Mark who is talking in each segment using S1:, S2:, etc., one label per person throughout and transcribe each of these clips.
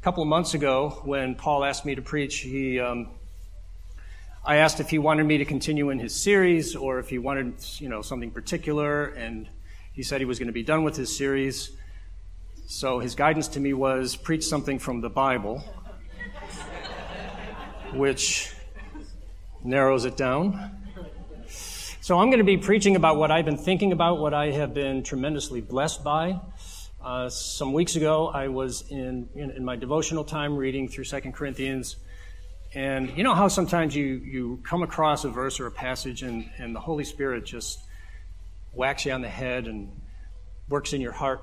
S1: a couple of months ago, when Paul asked me to preach, he, um, I asked if he wanted me to continue in his series or if he wanted, you know, something particular, and he said he was going to be done with his series. So his guidance to me was preach something from the Bible, which narrows it down. So I'm going to be preaching about what I've been thinking about, what I have been tremendously blessed by. Uh, some weeks ago, I was in, in, in my devotional time reading through Second Corinthians, and you know how sometimes you, you come across a verse or a passage and, and the Holy Spirit just whacks you on the head and works in your heart.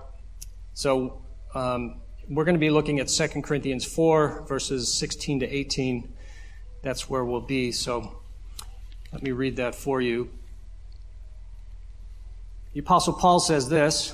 S1: So um, we're going to be looking at Second Corinthians 4, verses 16 to 18. That's where we'll be. So let me read that for you. The Apostle Paul says this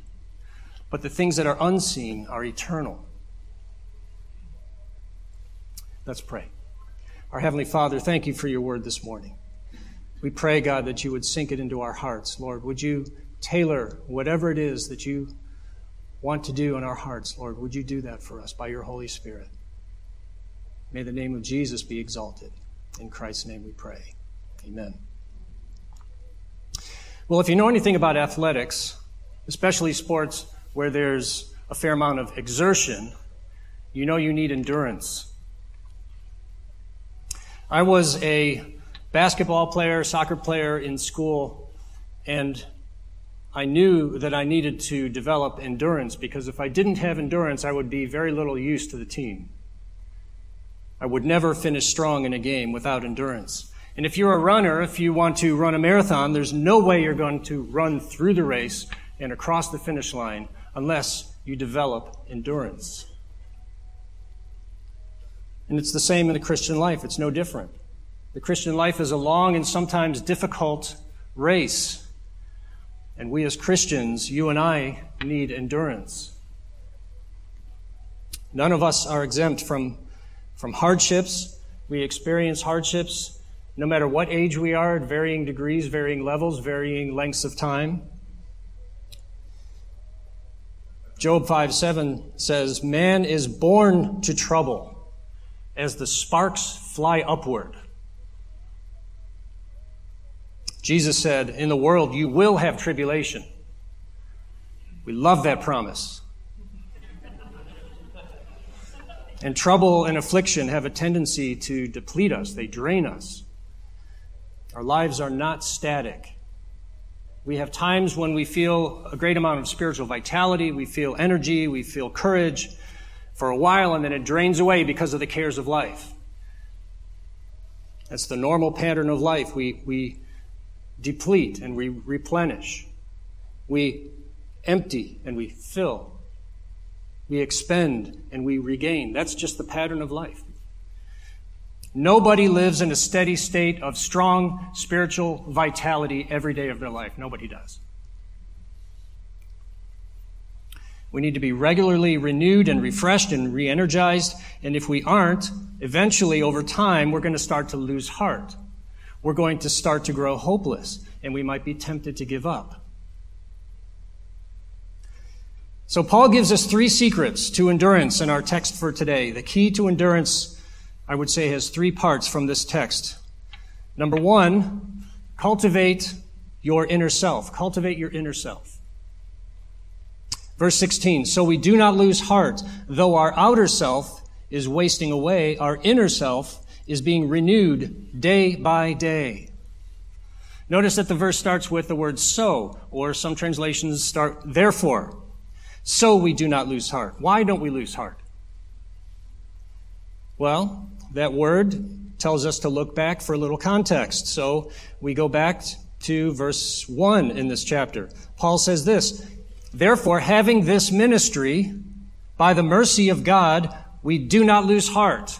S1: but the things that are unseen are eternal. Let's pray. Our Heavenly Father, thank you for your word this morning. We pray, God, that you would sink it into our hearts. Lord, would you tailor whatever it is that you want to do in our hearts, Lord? Would you do that for us by your Holy Spirit? May the name of Jesus be exalted. In Christ's name we pray. Amen. Well, if you know anything about athletics, especially sports where there's a fair amount of exertion, you know you need endurance. I was a basketball player, soccer player in school, and I knew that I needed to develop endurance because if I didn't have endurance, I would be very little use to the team. I would never finish strong in a game without endurance. And if you're a runner, if you want to run a marathon, there's no way you're going to run through the race and across the finish line unless you develop endurance. And it's the same in the Christian life. It's no different. The Christian life is a long and sometimes difficult race. And we as Christians, you and I, need endurance. None of us are exempt from, from hardships. We experience hardships no matter what age we are, at varying degrees, varying levels, varying lengths of time. Job 5 7 says, Man is born to trouble as the sparks fly upward. Jesus said, In the world you will have tribulation. We love that promise. And trouble and affliction have a tendency to deplete us, they drain us. Our lives are not static. We have times when we feel a great amount of spiritual vitality, we feel energy, we feel courage for a while, and then it drains away because of the cares of life. That's the normal pattern of life. We, we deplete and we replenish. We empty and we fill. We expend and we regain. That's just the pattern of life. Nobody lives in a steady state of strong spiritual vitality every day of their life. Nobody does. We need to be regularly renewed and refreshed and re energized. And if we aren't, eventually over time, we're going to start to lose heart. We're going to start to grow hopeless, and we might be tempted to give up. So, Paul gives us three secrets to endurance in our text for today. The key to endurance I would say, has three parts from this text. Number one, cultivate your inner self. Cultivate your inner self. Verse 16, so we do not lose heart, though our outer self is wasting away, our inner self is being renewed day by day. Notice that the verse starts with the word so, or some translations start therefore. So we do not lose heart. Why don't we lose heart? Well, that word tells us to look back for a little context. So we go back to verse 1 in this chapter. Paul says this, Therefore, having this ministry, by the mercy of God, we do not lose heart.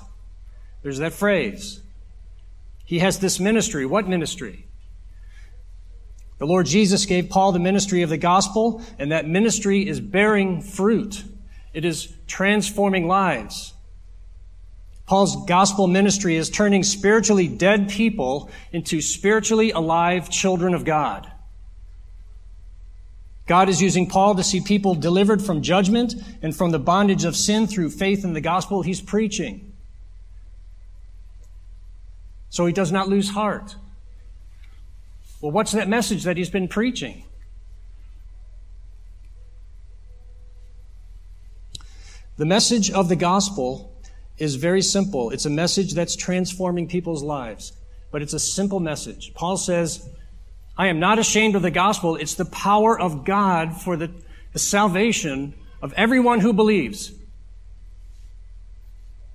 S1: There's that phrase. He has this ministry. What ministry? The Lord Jesus gave Paul the ministry of the gospel, and that ministry is bearing fruit. It is transforming lives. Paul's gospel ministry is turning spiritually dead people into spiritually alive children of God. God is using Paul to see people delivered from judgment and from the bondage of sin through faith in the gospel he's preaching. So he does not lose heart. Well, what's that message that he's been preaching? The message of the gospel is very simple. It's a message that's transforming people's lives, but it's a simple message. Paul says, I am not ashamed of the gospel. It's the power of God for the, the salvation of everyone who believes.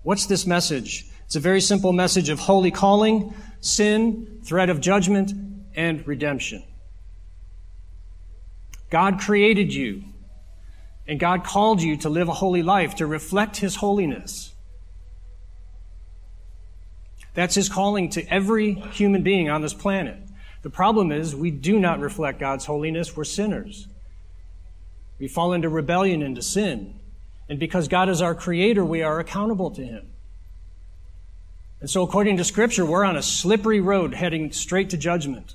S1: What's this message? It's a very simple message of holy calling, sin, threat of judgment, and redemption. God created you, and God called you to live a holy life, to reflect His holiness. That's His calling to every human being on this planet. The problem is we do not reflect God's holiness. We're sinners. We fall into rebellion, into sin. And because God is our creator, we are accountable to Him. And so, according to Scripture, we're on a slippery road heading straight to judgment.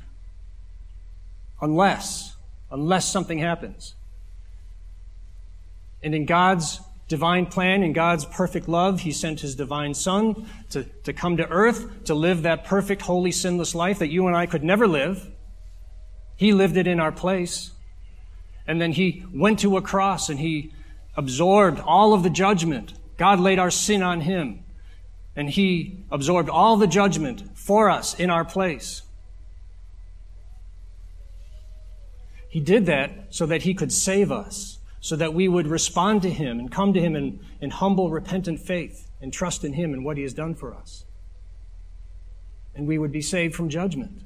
S1: Unless, unless something happens. And in God's divine plan, in God's perfect love, He sent His divine Son to, to come to earth to live that perfect, holy, sinless life that you and I could never live. He lived it in our place. And then He went to a cross and He absorbed all of the judgment. God laid our sin on Him. And He absorbed all the judgment for us in our place. He did that so that He could save us so that we would respond to Him and come to Him in, in humble, repentant faith and trust in Him and what He has done for us. And we would be saved from judgment.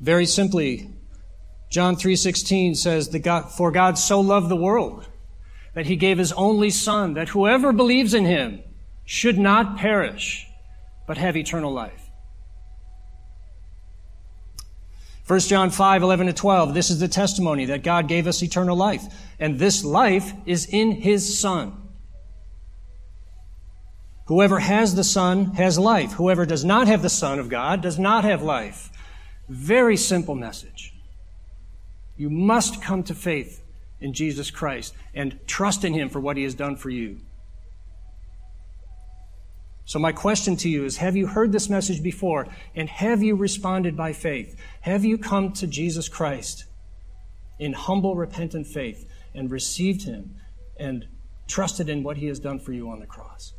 S1: Very simply, John 3:16 says that God, for God so loved the world that he gave his only son that whoever believes in him should not perish but have eternal life. 1 John 5, 11 to 12. This is the testimony that God gave us eternal life. And this life is in His Son. Whoever has the Son has life. Whoever does not have the Son of God does not have life. Very simple message. You must come to faith in Jesus Christ and trust in Him for what He has done for you. So my question to you is, have you heard this message before? And have you responded by faith? Have you come to Jesus Christ in humble, repentant faith and received Him and trusted in what He has done for you on the cross?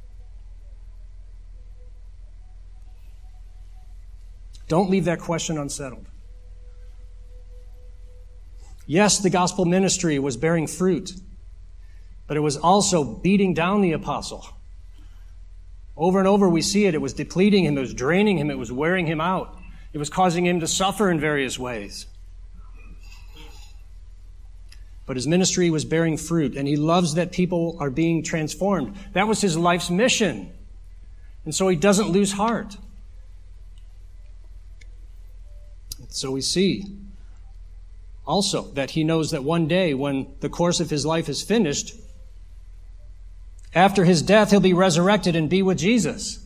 S1: Don't leave that question unsettled. Yes, the gospel ministry was bearing fruit, but it was also beating down the apostle. Over and over we see it. It was depleting him, it was draining him, it was wearing him out, it was causing him to suffer in various ways. But his ministry was bearing fruit, and he loves that people are being transformed. That was his life's mission. And so he doesn't lose heart. So we see also that he knows that one day when the course of his life is finished, after his death, he'll be resurrected and be with Jesus.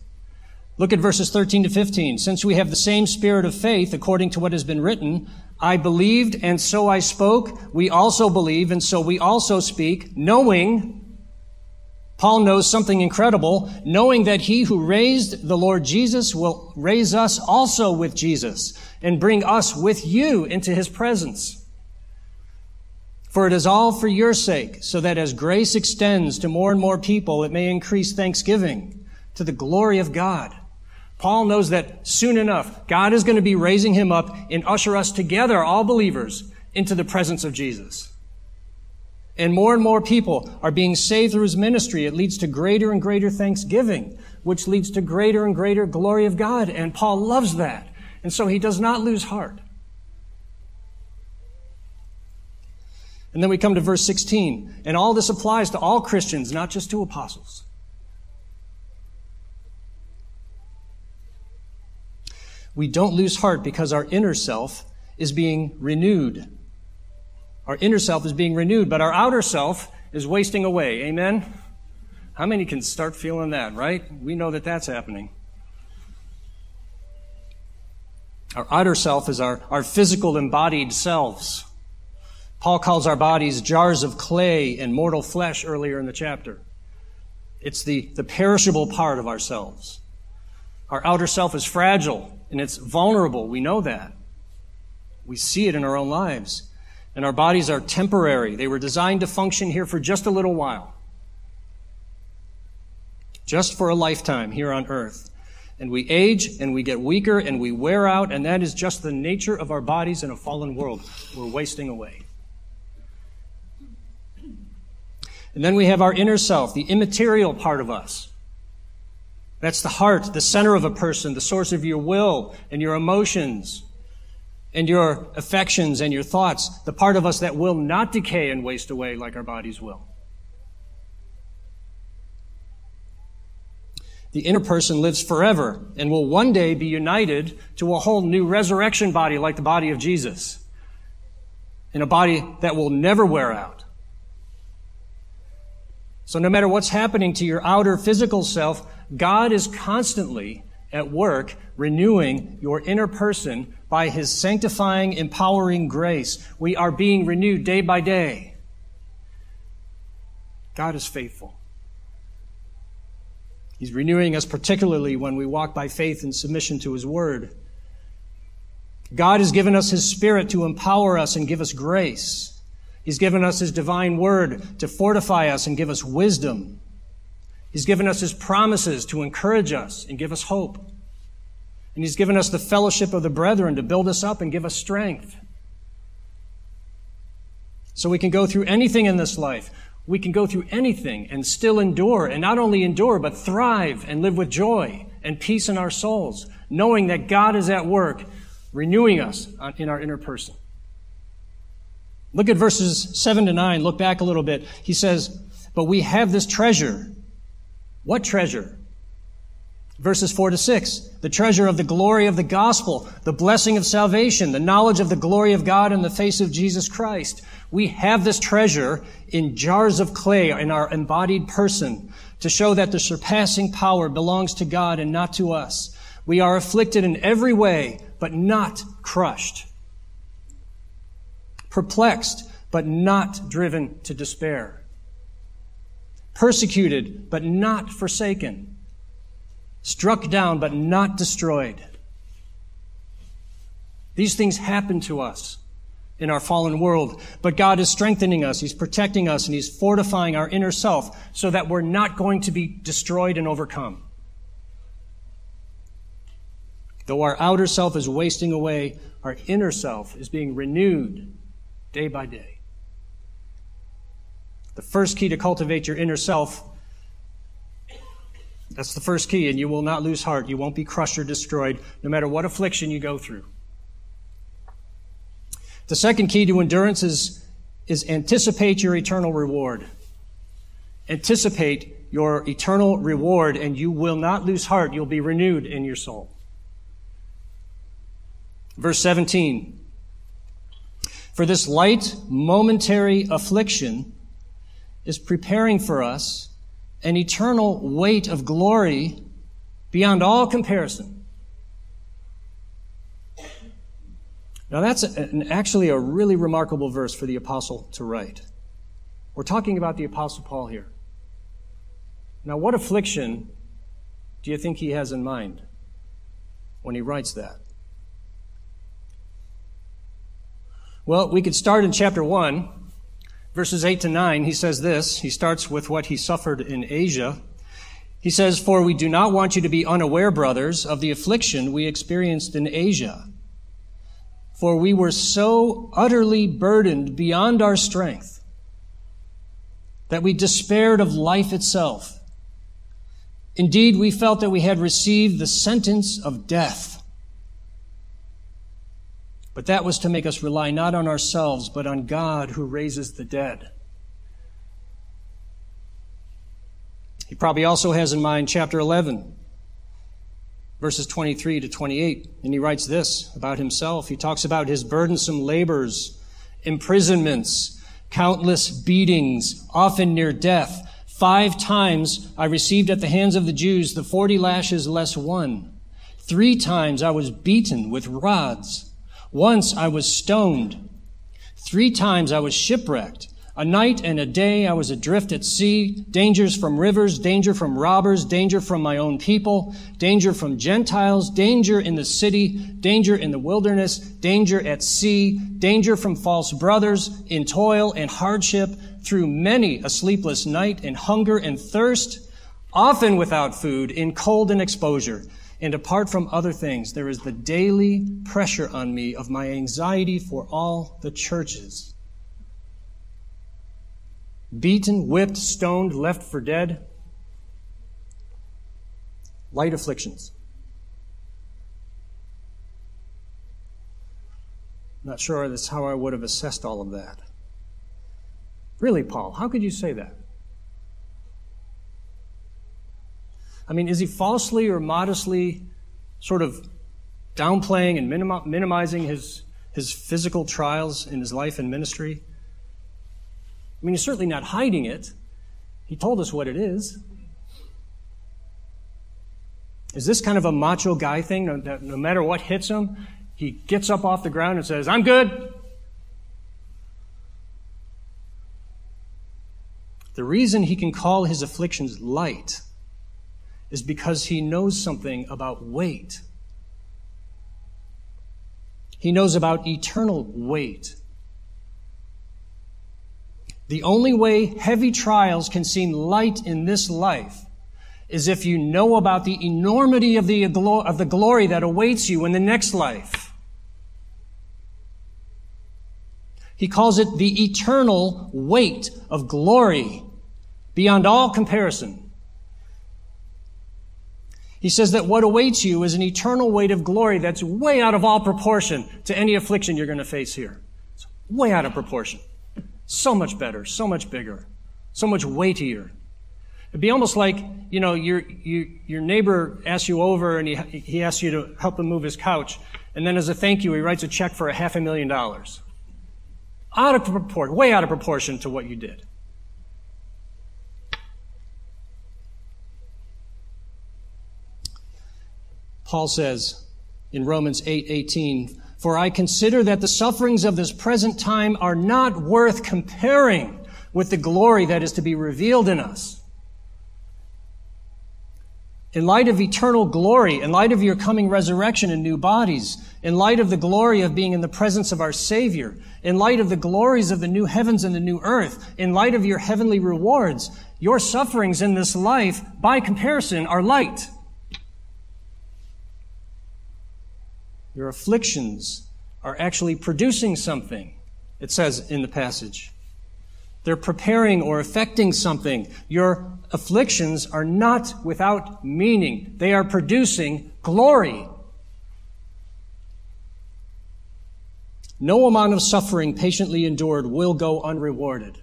S1: Look at verses 13 to 15. Since we have the same spirit of faith, according to what has been written, I believed and so I spoke. We also believe and so we also speak, knowing, Paul knows something incredible, knowing that he who raised the Lord Jesus will raise us also with Jesus and bring us with you into his presence. For it is all for your sake, so that as grace extends to more and more people, it may increase thanksgiving to the glory of God. Paul knows that soon enough, God is going to be raising him up and usher us together, all believers, into the presence of Jesus. And more and more people are being saved through his ministry. It leads to greater and greater thanksgiving, which leads to greater and greater glory of God. And Paul loves that. And so he does not lose heart. And then we come to verse 16. And all this applies to all Christians, not just to apostles. We don't lose heart because our inner self is being renewed. Our inner self is being renewed, but our outer self is wasting away. Amen? How many can start feeling that, right? We know that that's happening. Our outer self is our, our physical embodied selves. Paul calls our bodies jars of clay and mortal flesh earlier in the chapter. It's the, the perishable part of ourselves. Our outer self is fragile and it's vulnerable. We know that. We see it in our own lives. And our bodies are temporary. They were designed to function here for just a little while. Just for a lifetime here on earth. And we age and we get weaker and we wear out, and that is just the nature of our bodies in a fallen world. We're wasting away. And then we have our inner self, the immaterial part of us. That's the heart, the center of a person, the source of your will and your emotions and your affections and your thoughts, the part of us that will not decay and waste away like our bodies will. The inner person lives forever and will one day be united to a whole new resurrection body like the body of Jesus. In a body that will never wear out. So no matter what's happening to your outer physical self, God is constantly at work renewing your inner person by his sanctifying, empowering grace. We are being renewed day by day. God is faithful. He's renewing us particularly when we walk by faith in submission to his word. God has given us his spirit to empower us and give us grace. He's given us his divine word to fortify us and give us wisdom. He's given us His promises to encourage us and give us hope. And He's given us the fellowship of the brethren to build us up and give us strength. So we can go through anything in this life. We can go through anything and still endure, and not only endure, but thrive and live with joy and peace in our souls, knowing that God is at work renewing us in our inner person. Look at verses 7 to 9. Look back a little bit. He says, But we have this treasure what treasure? Verses 4 to 6. The treasure of the glory of the gospel, the blessing of salvation, the knowledge of the glory of God in the face of Jesus Christ. We have this treasure in jars of clay in our embodied person to show that the surpassing power belongs to God and not to us. We are afflicted in every way, but not crushed. Perplexed, but not driven to despair persecuted but not forsaken, struck down but not destroyed. These things happen to us in our fallen world, but God is strengthening us, He's protecting us, and He's fortifying our inner self so that we're not going to be destroyed and overcome. Though our outer self is wasting away, our inner self is being renewed day by day. The first key to cultivate your inner self, that's the first key, and you will not lose heart. You won't be crushed or destroyed, no matter what affliction you go through. The second key to endurance is, is anticipate your eternal reward. Anticipate your eternal reward, and you will not lose heart. You'll be renewed in your soul. Verse 17. For this light, momentary affliction is preparing for us an eternal weight of glory beyond all comparison. Now, that's an, actually a really remarkable verse for the apostle to write. We're talking about the apostle Paul here. Now, what affliction do you think he has in mind when he writes that? Well, we could start in chapter 1 Verses 8 to 9, he says this. He starts with what he suffered in Asia. He says, For we do not want you to be unaware, brothers, of the affliction we experienced in Asia. For we were so utterly burdened beyond our strength that we despaired of life itself. Indeed, we felt that we had received the sentence of death. But that was to make us rely not on ourselves, but on God who raises the dead. He probably also has in mind chapter 11, verses 23 to 28. And he writes this about himself. He talks about his burdensome labors, imprisonments, countless beatings, often near death. Five times I received at the hands of the Jews the 40 lashes less one. Three times I was beaten with rods. Once I was stoned. Three times I was shipwrecked. A night and a day I was adrift at sea, dangers from rivers, danger from robbers, danger from my own people, danger from Gentiles, danger in the city, danger in the wilderness, danger at sea, danger from false brothers, in toil and hardship, through many a sleepless night, in hunger and thirst, often without food, in cold and exposure. And apart from other things, there is the daily pressure on me of my anxiety for all the churches beaten, whipped, stoned, left for dead. Light afflictions. Not sure that's how I would have assessed all of that. Really, Paul, how could you say that? I mean, is he falsely or modestly sort of downplaying and minimizing his, his physical trials in his life and ministry? I mean, he's certainly not hiding it. He told us what it is. Is this kind of a macho guy thing that no matter what hits him, he gets up off the ground and says, I'm good? The reason he can call his afflictions light is because he knows something about weight. He knows about eternal weight. The only way heavy trials can seem light in this life is if you know about the enormity of the, of the glory that awaits you in the next life. He calls it the eternal weight of glory beyond all comparison. He says that what awaits you is an eternal weight of glory that's way out of all proportion to any affliction you're going to face here. It's way out of proportion. So much better, so much bigger, so much weightier. It'd be almost like, you know, your, you, your neighbor asks you over and he, he asks you to help him move his couch. And then as a thank you, he writes a check for a half a million dollars. Out of proportion, way out of proportion to what you did. Paul says in Romans 8, 18, for I consider that the sufferings of this present time are not worth comparing with the glory that is to be revealed in us. In light of eternal glory, in light of your coming resurrection in new bodies, in light of the glory of being in the presence of our Savior, in light of the glories of the new heavens and the new earth, in light of your heavenly rewards, your sufferings in this life, by comparison, are light. Your afflictions are actually producing something, it says in the passage. They're preparing or affecting something. Your afflictions are not without meaning. They are producing glory. No amount of suffering patiently endured will go unrewarded.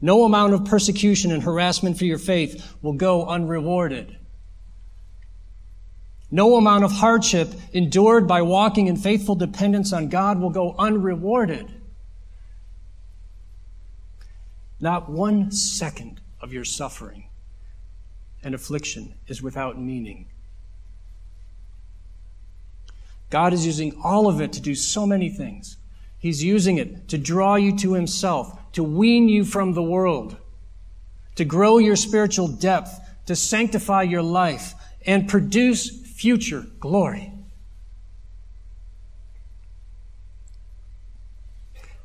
S1: No amount of persecution and harassment for your faith will go unrewarded. No amount of hardship endured by walking in faithful dependence on God will go unrewarded. Not one second of your suffering and affliction is without meaning. God is using all of it to do so many things. He's using it to draw you to Himself, to wean you from the world, to grow your spiritual depth, to sanctify your life, and produce future glory.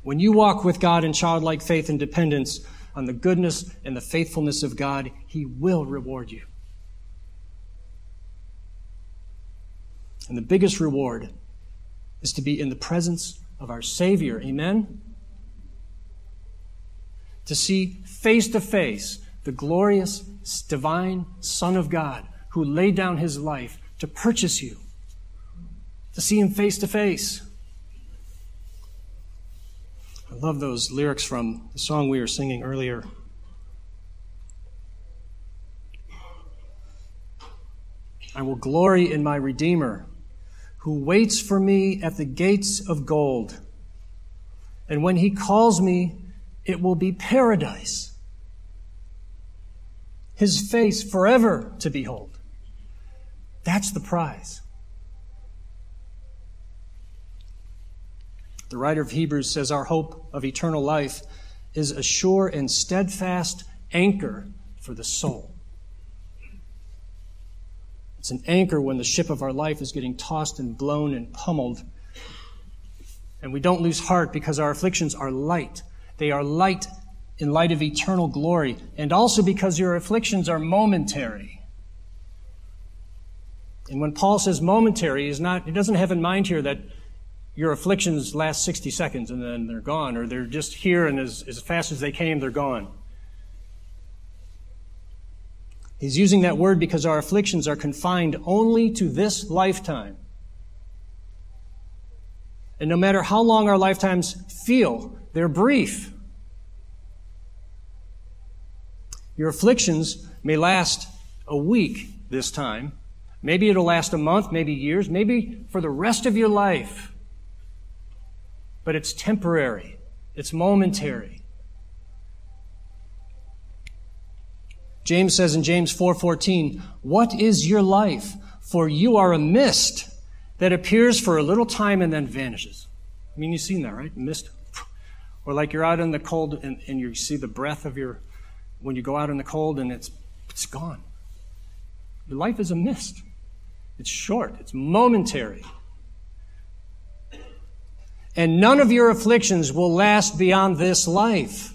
S1: When you walk with God in childlike faith and dependence on the goodness and the faithfulness of God, He will reward you. And the biggest reward is to be in the presence of our Savior. Amen? To see face to face the glorious, divine Son of God who laid down His life to purchase you to see Him face to face. I love those lyrics from the song we were singing earlier. I will glory in my Redeemer, who waits for me at the gates of gold. And when he calls me, it will be paradise. His face forever to behold. That's the prize. The writer of Hebrews says our hope of eternal life is a sure and steadfast anchor for the soul. It's an anchor when the ship of our life is getting tossed and blown and pummeled. And we don't lose heart because our afflictions are light. They are light in light of eternal glory, and also because your afflictions are momentary. And when Paul says momentary, he's not, he doesn't have in mind here that your afflictions last 60 seconds and then they're gone, or they're just here and as, as fast as they came, they're gone. He's using that word because our afflictions are confined only to this lifetime. And no matter how long our lifetimes feel, they're brief. Your afflictions may last a week this time. Maybe it'll last a month, maybe years, maybe for the rest of your life. But it's temporary. It's momentary. James says in James 4:14, "What is your life? For you are a mist that appears for a little time and then vanishes." I mean, you've seen that, right? Mist. Or like you're out in the cold and, and you see the breath of your when you go out in the cold and it's, it's gone. Your life is a mist. It's short, it's momentary. And none of your afflictions will last beyond this life.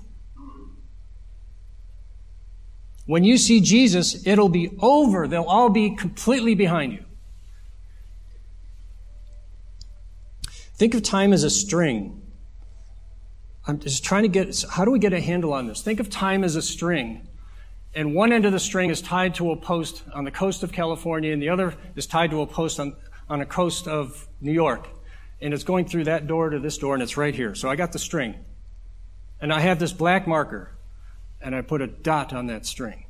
S1: When you see Jesus, it'll be over. They'll all be completely behind you. Think of time as a string. I'm just trying to get, how do we get a handle on this? Think of time as a string. And one end of the string is tied to a post on the coast of California, and the other is tied to a post on, on a coast of New York. And it's going through that door to this door, and it's right here. So I got the string. And I have this black marker, and I put a dot on that string.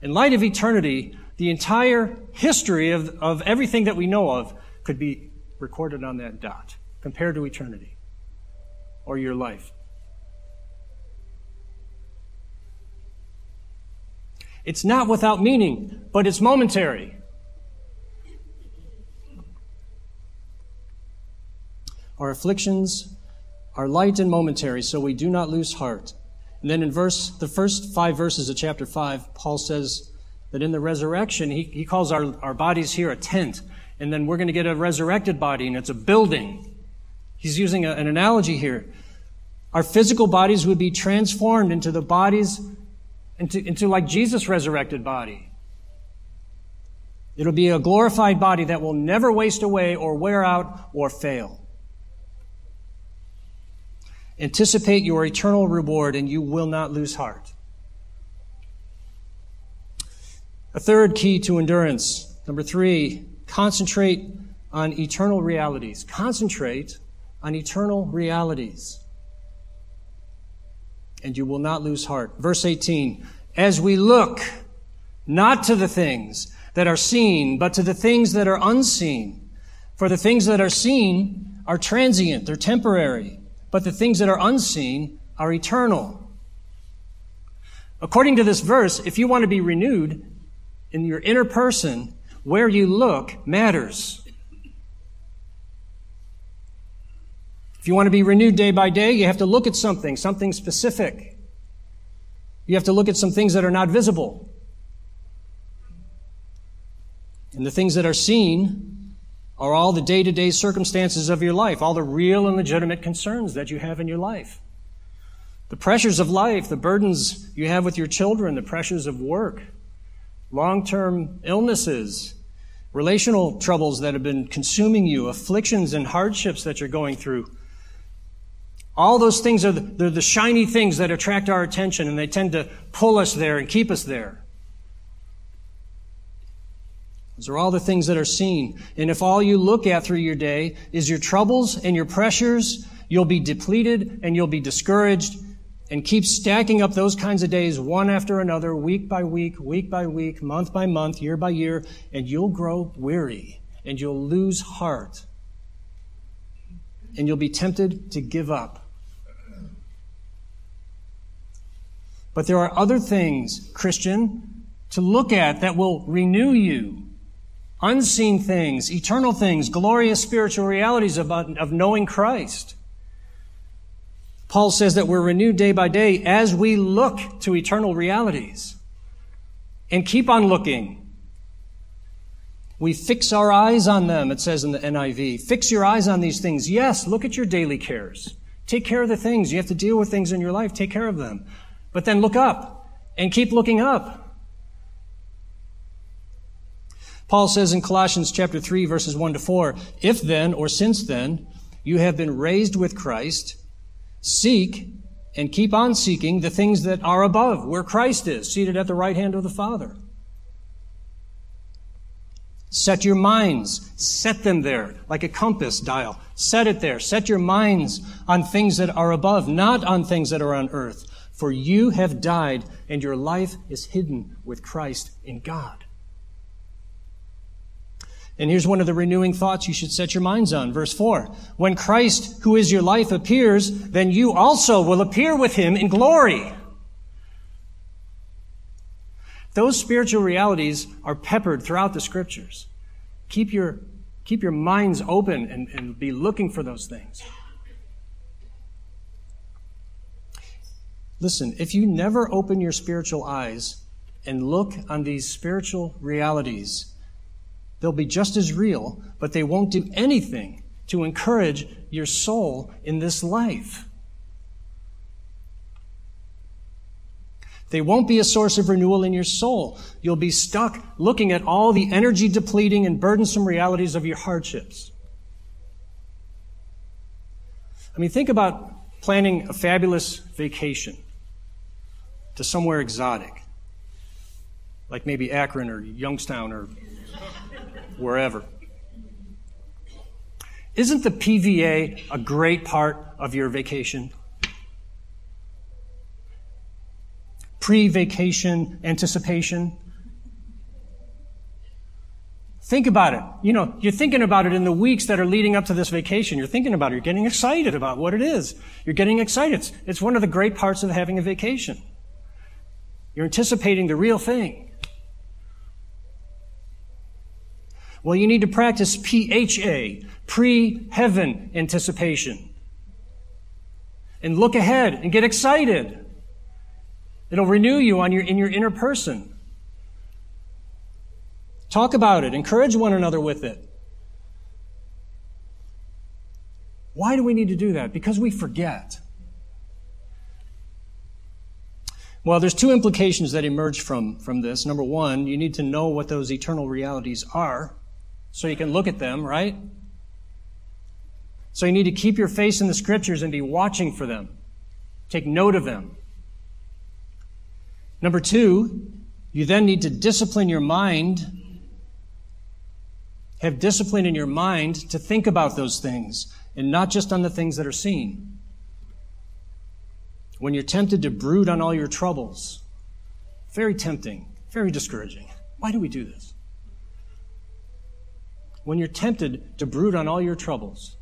S1: In light of eternity, the entire history of, of everything that we know of could be recorded on that dot compared to eternity or your life. It's not without meaning, but it's momentary. Our afflictions are light and momentary, so we do not lose heart. And then in verse, the first five verses of chapter five, Paul says that in the resurrection, he, he calls our, our bodies here a tent. And then we're going to get a resurrected body, and it's a building. He's using a, an analogy here. Our physical bodies would be transformed into the bodies, into, into like Jesus' resurrected body. It'll be a glorified body that will never waste away or wear out or fail. Anticipate your eternal reward and you will not lose heart. A third key to endurance. Number three, concentrate on eternal realities. Concentrate on eternal realities and you will not lose heart. Verse 18, as we look not to the things that are seen, but to the things that are unseen. For the things that are seen are transient, they're temporary, but the things that are unseen are eternal. According to this verse, if you want to be renewed in your inner person, where you look matters. If you want to be renewed day by day, you have to look at something, something specific. You have to look at some things that are not visible. And the things that are seen are all the day to day circumstances of your life, all the real and legitimate concerns that you have in your life. The pressures of life, the burdens you have with your children, the pressures of work, long term illnesses, relational troubles that have been consuming you, afflictions and hardships that you're going through. All those things are the, the shiny things that attract our attention and they tend to pull us there and keep us there. Those are all the things that are seen. And if all you look at through your day is your troubles and your pressures, you'll be depleted and you'll be discouraged and keep stacking up those kinds of days one after another, week by week, week by week, month by month, year by year, and you'll grow weary and you'll lose heart and you'll be tempted to give up. But there are other things, Christian, to look at that will renew you. Unseen things, eternal things, glorious spiritual realities about, of knowing Christ. Paul says that we're renewed day by day as we look to eternal realities and keep on looking. We fix our eyes on them, it says in the NIV. Fix your eyes on these things. Yes, look at your daily cares. Take care of the things. You have to deal with things in your life. Take care of them. But then look up and keep looking up. Paul says in Colossians chapter 3 verses 1 to 4, if then or since then you have been raised with Christ, Seek and keep on seeking the things that are above, where Christ is, seated at the right hand of the Father. Set your minds, set them there, like a compass dial. Set it there. Set your minds on things that are above, not on things that are on earth. For you have died, and your life is hidden with Christ in God. And here's one of the renewing thoughts you should set your minds on. Verse 4. When Christ, who is your life, appears, then you also will appear with him in glory. Those spiritual realities are peppered throughout the scriptures. Keep your, keep your minds open and, and be looking for those things. Listen, if you never open your spiritual eyes and look on these spiritual realities, They'll be just as real, but they won't do anything to encourage your soul in this life. They won't be a source of renewal in your soul. You'll be stuck looking at all the energy depleting and burdensome realities of your hardships. I mean, think about planning a fabulous vacation to somewhere exotic, like maybe Akron or Youngstown or wherever. Isn't the PVA a great part of your vacation? Pre vacation anticipation. Think about it. You know, you're thinking about it in the weeks that are leading up to this vacation. You're thinking about it. You're getting excited about what it is. You're getting excited. It's, one of the great parts of having a vacation. You're anticipating the real thing. Well, you need to practice PHA, pre-heaven anticipation. And look ahead and get excited. It'll renew you on your, in your inner person. Talk about it. Encourage one another with it. Why do we need to do that? Because we forget. Well, there's two implications that emerge from, from this. Number one, you need to know what those eternal realities are so you can look at them, right? So you need to keep your face in the scriptures and be watching for them. Take note of them. Number two, you then need to discipline your mind, have discipline in your mind to think about those things and not just on the things that are seen. When you're tempted to brood on all your troubles, very tempting, very discouraging. Why do we do this? when you're tempted to brood on all your troubles,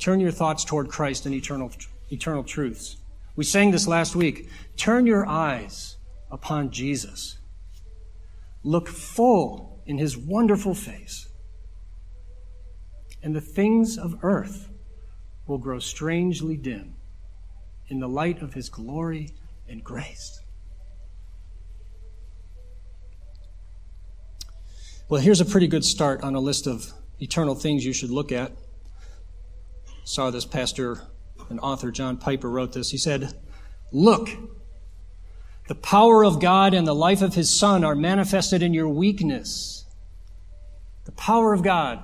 S1: turn your thoughts toward Christ and eternal, eternal truths. We sang this last week. Turn your eyes upon Jesus. Look full in his wonderful face. And the things of earth will grow strangely dim in the light of his glory and grace. Well, here's a pretty good start on a list of eternal things you should look at. Saw this pastor and author John Piper wrote this. He said, Look, the power of God and the life of his Son are manifested in your weakness. The power of God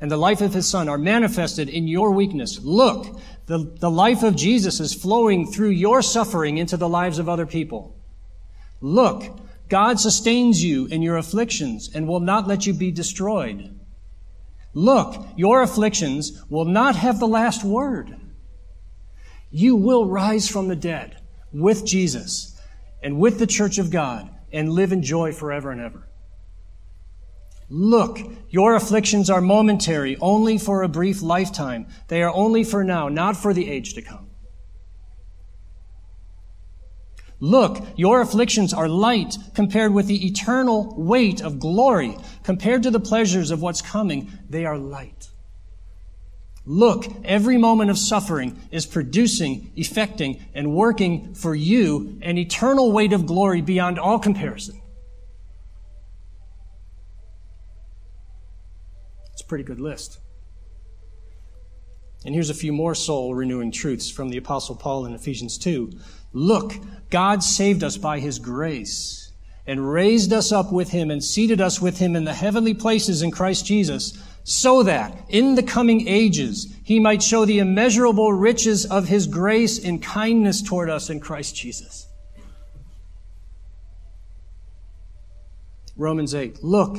S1: and the life of his Son are manifested in your weakness. Look, the, the life of Jesus is flowing through your suffering into the lives of other people. Look, God sustains you in your afflictions and will not let you be destroyed. Look, your afflictions will not have the last word. You will rise from the dead with Jesus and with the church of God and live in joy forever and ever. Look, your afflictions are momentary, only for a brief lifetime. They are only for now, not for the age to come. Look, your afflictions are light compared with the eternal weight of glory. Compared to the pleasures of what's coming, they are light. Look, every moment of suffering is producing, effecting, and working for you an eternal weight of glory beyond all comparison. Pretty good list. And here's a few more soul renewing truths from the Apostle Paul in Ephesians 2. Look, God saved us by his grace and raised us up with him and seated us with him in the heavenly places in Christ Jesus so that in the coming ages he might show the immeasurable riches of his grace and kindness toward us in Christ Jesus. Romans 8. Look,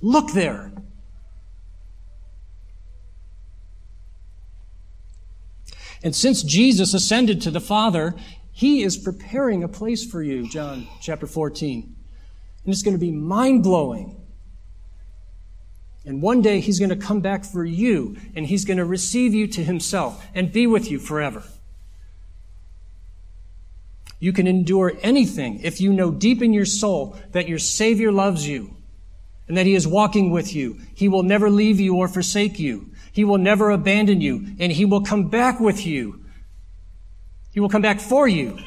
S1: Look there. And since Jesus ascended to the Father, he is preparing a place for you, John chapter 14. And it's going to be mind blowing. And one day he's going to come back for you and he's going to receive you to himself and be with you forever. You can endure anything if you know deep in your soul that your Savior loves you and that he is walking with you. He will never leave you or forsake you. He will never abandon you, and He will come back with you. He will come back for you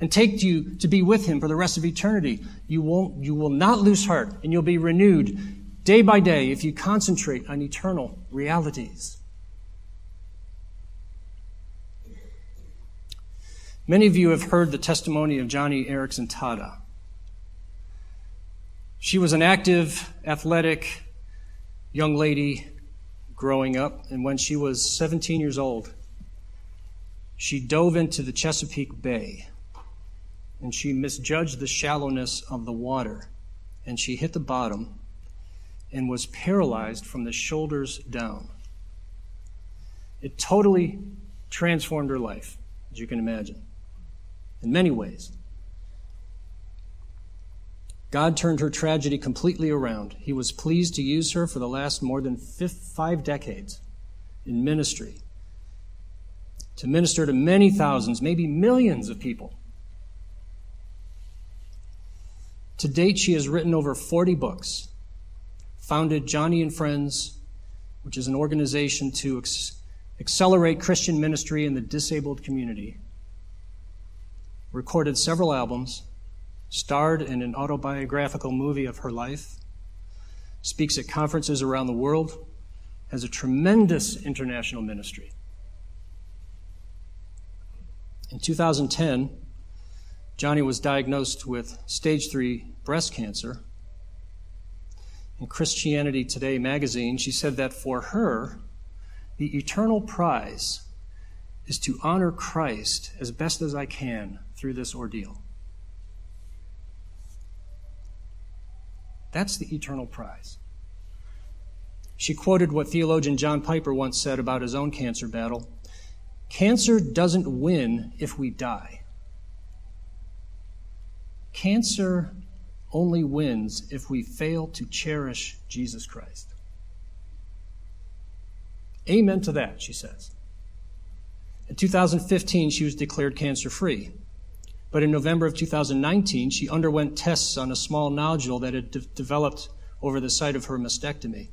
S1: and take you to be with Him for the rest of eternity. You won't, you will not lose heart, and you'll be renewed day by day if you concentrate on eternal realities. Many of you have heard the testimony of Joni Eareckson Tada. She was an active, athletic young lady growing up, and when she was 17 years old, she dove into the Chesapeake Bay and she misjudged the shallowness of the water and she hit the bottom and was paralyzed from the shoulders down. It totally transformed her life, as you can imagine, in many ways. God turned her tragedy completely around. He was pleased to use her for the last more than five decades in ministry to minister to many thousands, maybe millions of people. To date, she has written over 40 books, founded Joni and Friends, which is an organization to ex- accelerate Christian ministry in the disabled community, recorded several albums, starred in an autobiographical movie of her life, speaks at conferences around the world, has a tremendous international ministry. In 2010, Joni was diagnosed with stage 3 breast cancer. In Christianity Today magazine, she said that for her, the eternal prize is to honor Christ as best as I can through this ordeal. That's the eternal prize. She quoted what theologian John Piper once said about his own cancer battle Cancer doesn't win if we die. Cancer only wins if we fail to cherish Jesus Christ. Amen to that, she says. In 2015, she was declared cancer free. But in November of 2019, she underwent tests on a small nodule that had de- developed over the site of her mastectomy.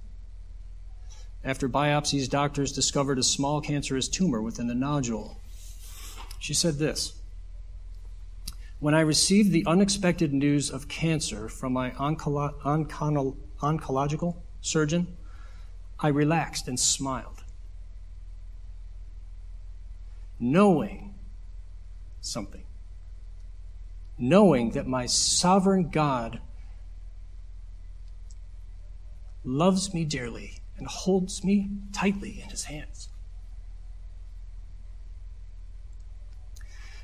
S1: After biopsies, doctors discovered a small cancerous tumor within the nodule. She said this When I received the unexpected news of cancer from my oncolo- oncolo- oncological surgeon, I relaxed and smiled, knowing something, knowing that my sovereign God loves me dearly and holds me tightly in his hands.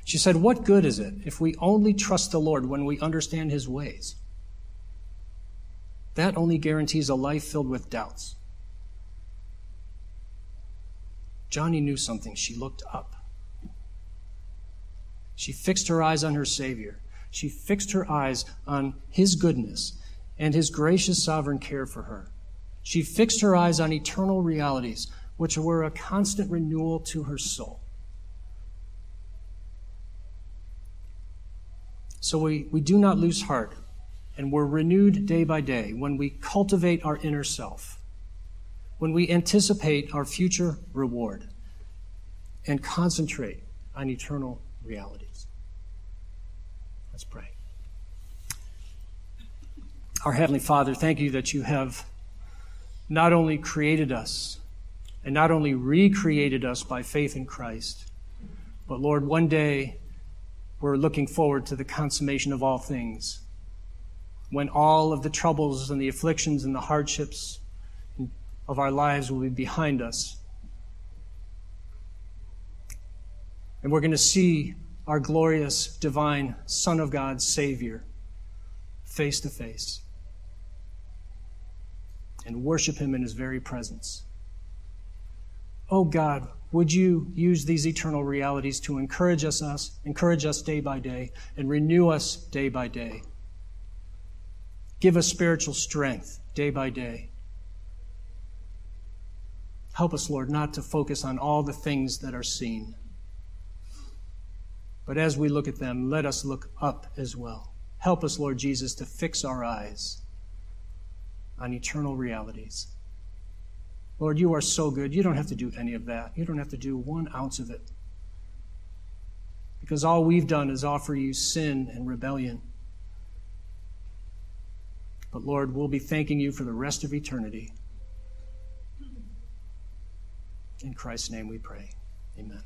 S1: She said, What good is it if we only trust the Lord when we understand his ways? That only guarantees a life filled with doubts. Joni knew something. She looked up. She fixed her eyes on her Savior. She fixed her eyes on his goodness and his gracious sovereign care for her. She fixed her eyes on eternal realities, which were a constant renewal to her soul. So we, we do not lose heart, and we're renewed day by day when we cultivate our inner self, when we anticipate our future reward, and concentrate on eternal realities. Let's pray. Our Heavenly Father, thank you that you have not only created us and not only recreated us by faith in Christ, but Lord, one day we're looking forward to the consummation of all things. When all of the troubles and the afflictions and the hardships of our lives will be behind us. And we're going to see our glorious, divine Son of God, Savior, face to face, and worship Him in His very presence. Oh God, would you use these eternal realities to encourage us, us, encourage us day by day, and renew us day by day? Give us spiritual strength day by day. Help us, Lord, not to focus on all the things that are seen. But as we look at them, let us look up as well. Help us, Lord Jesus, to fix our eyes on eternal realities. Lord, you are so good. You don't have to do any of that. You don't have to do one ounce of it. Because all we've done is offer you sin and rebellion. But Lord, we'll be thanking you for the rest of eternity. In Christ's name we pray. Amen.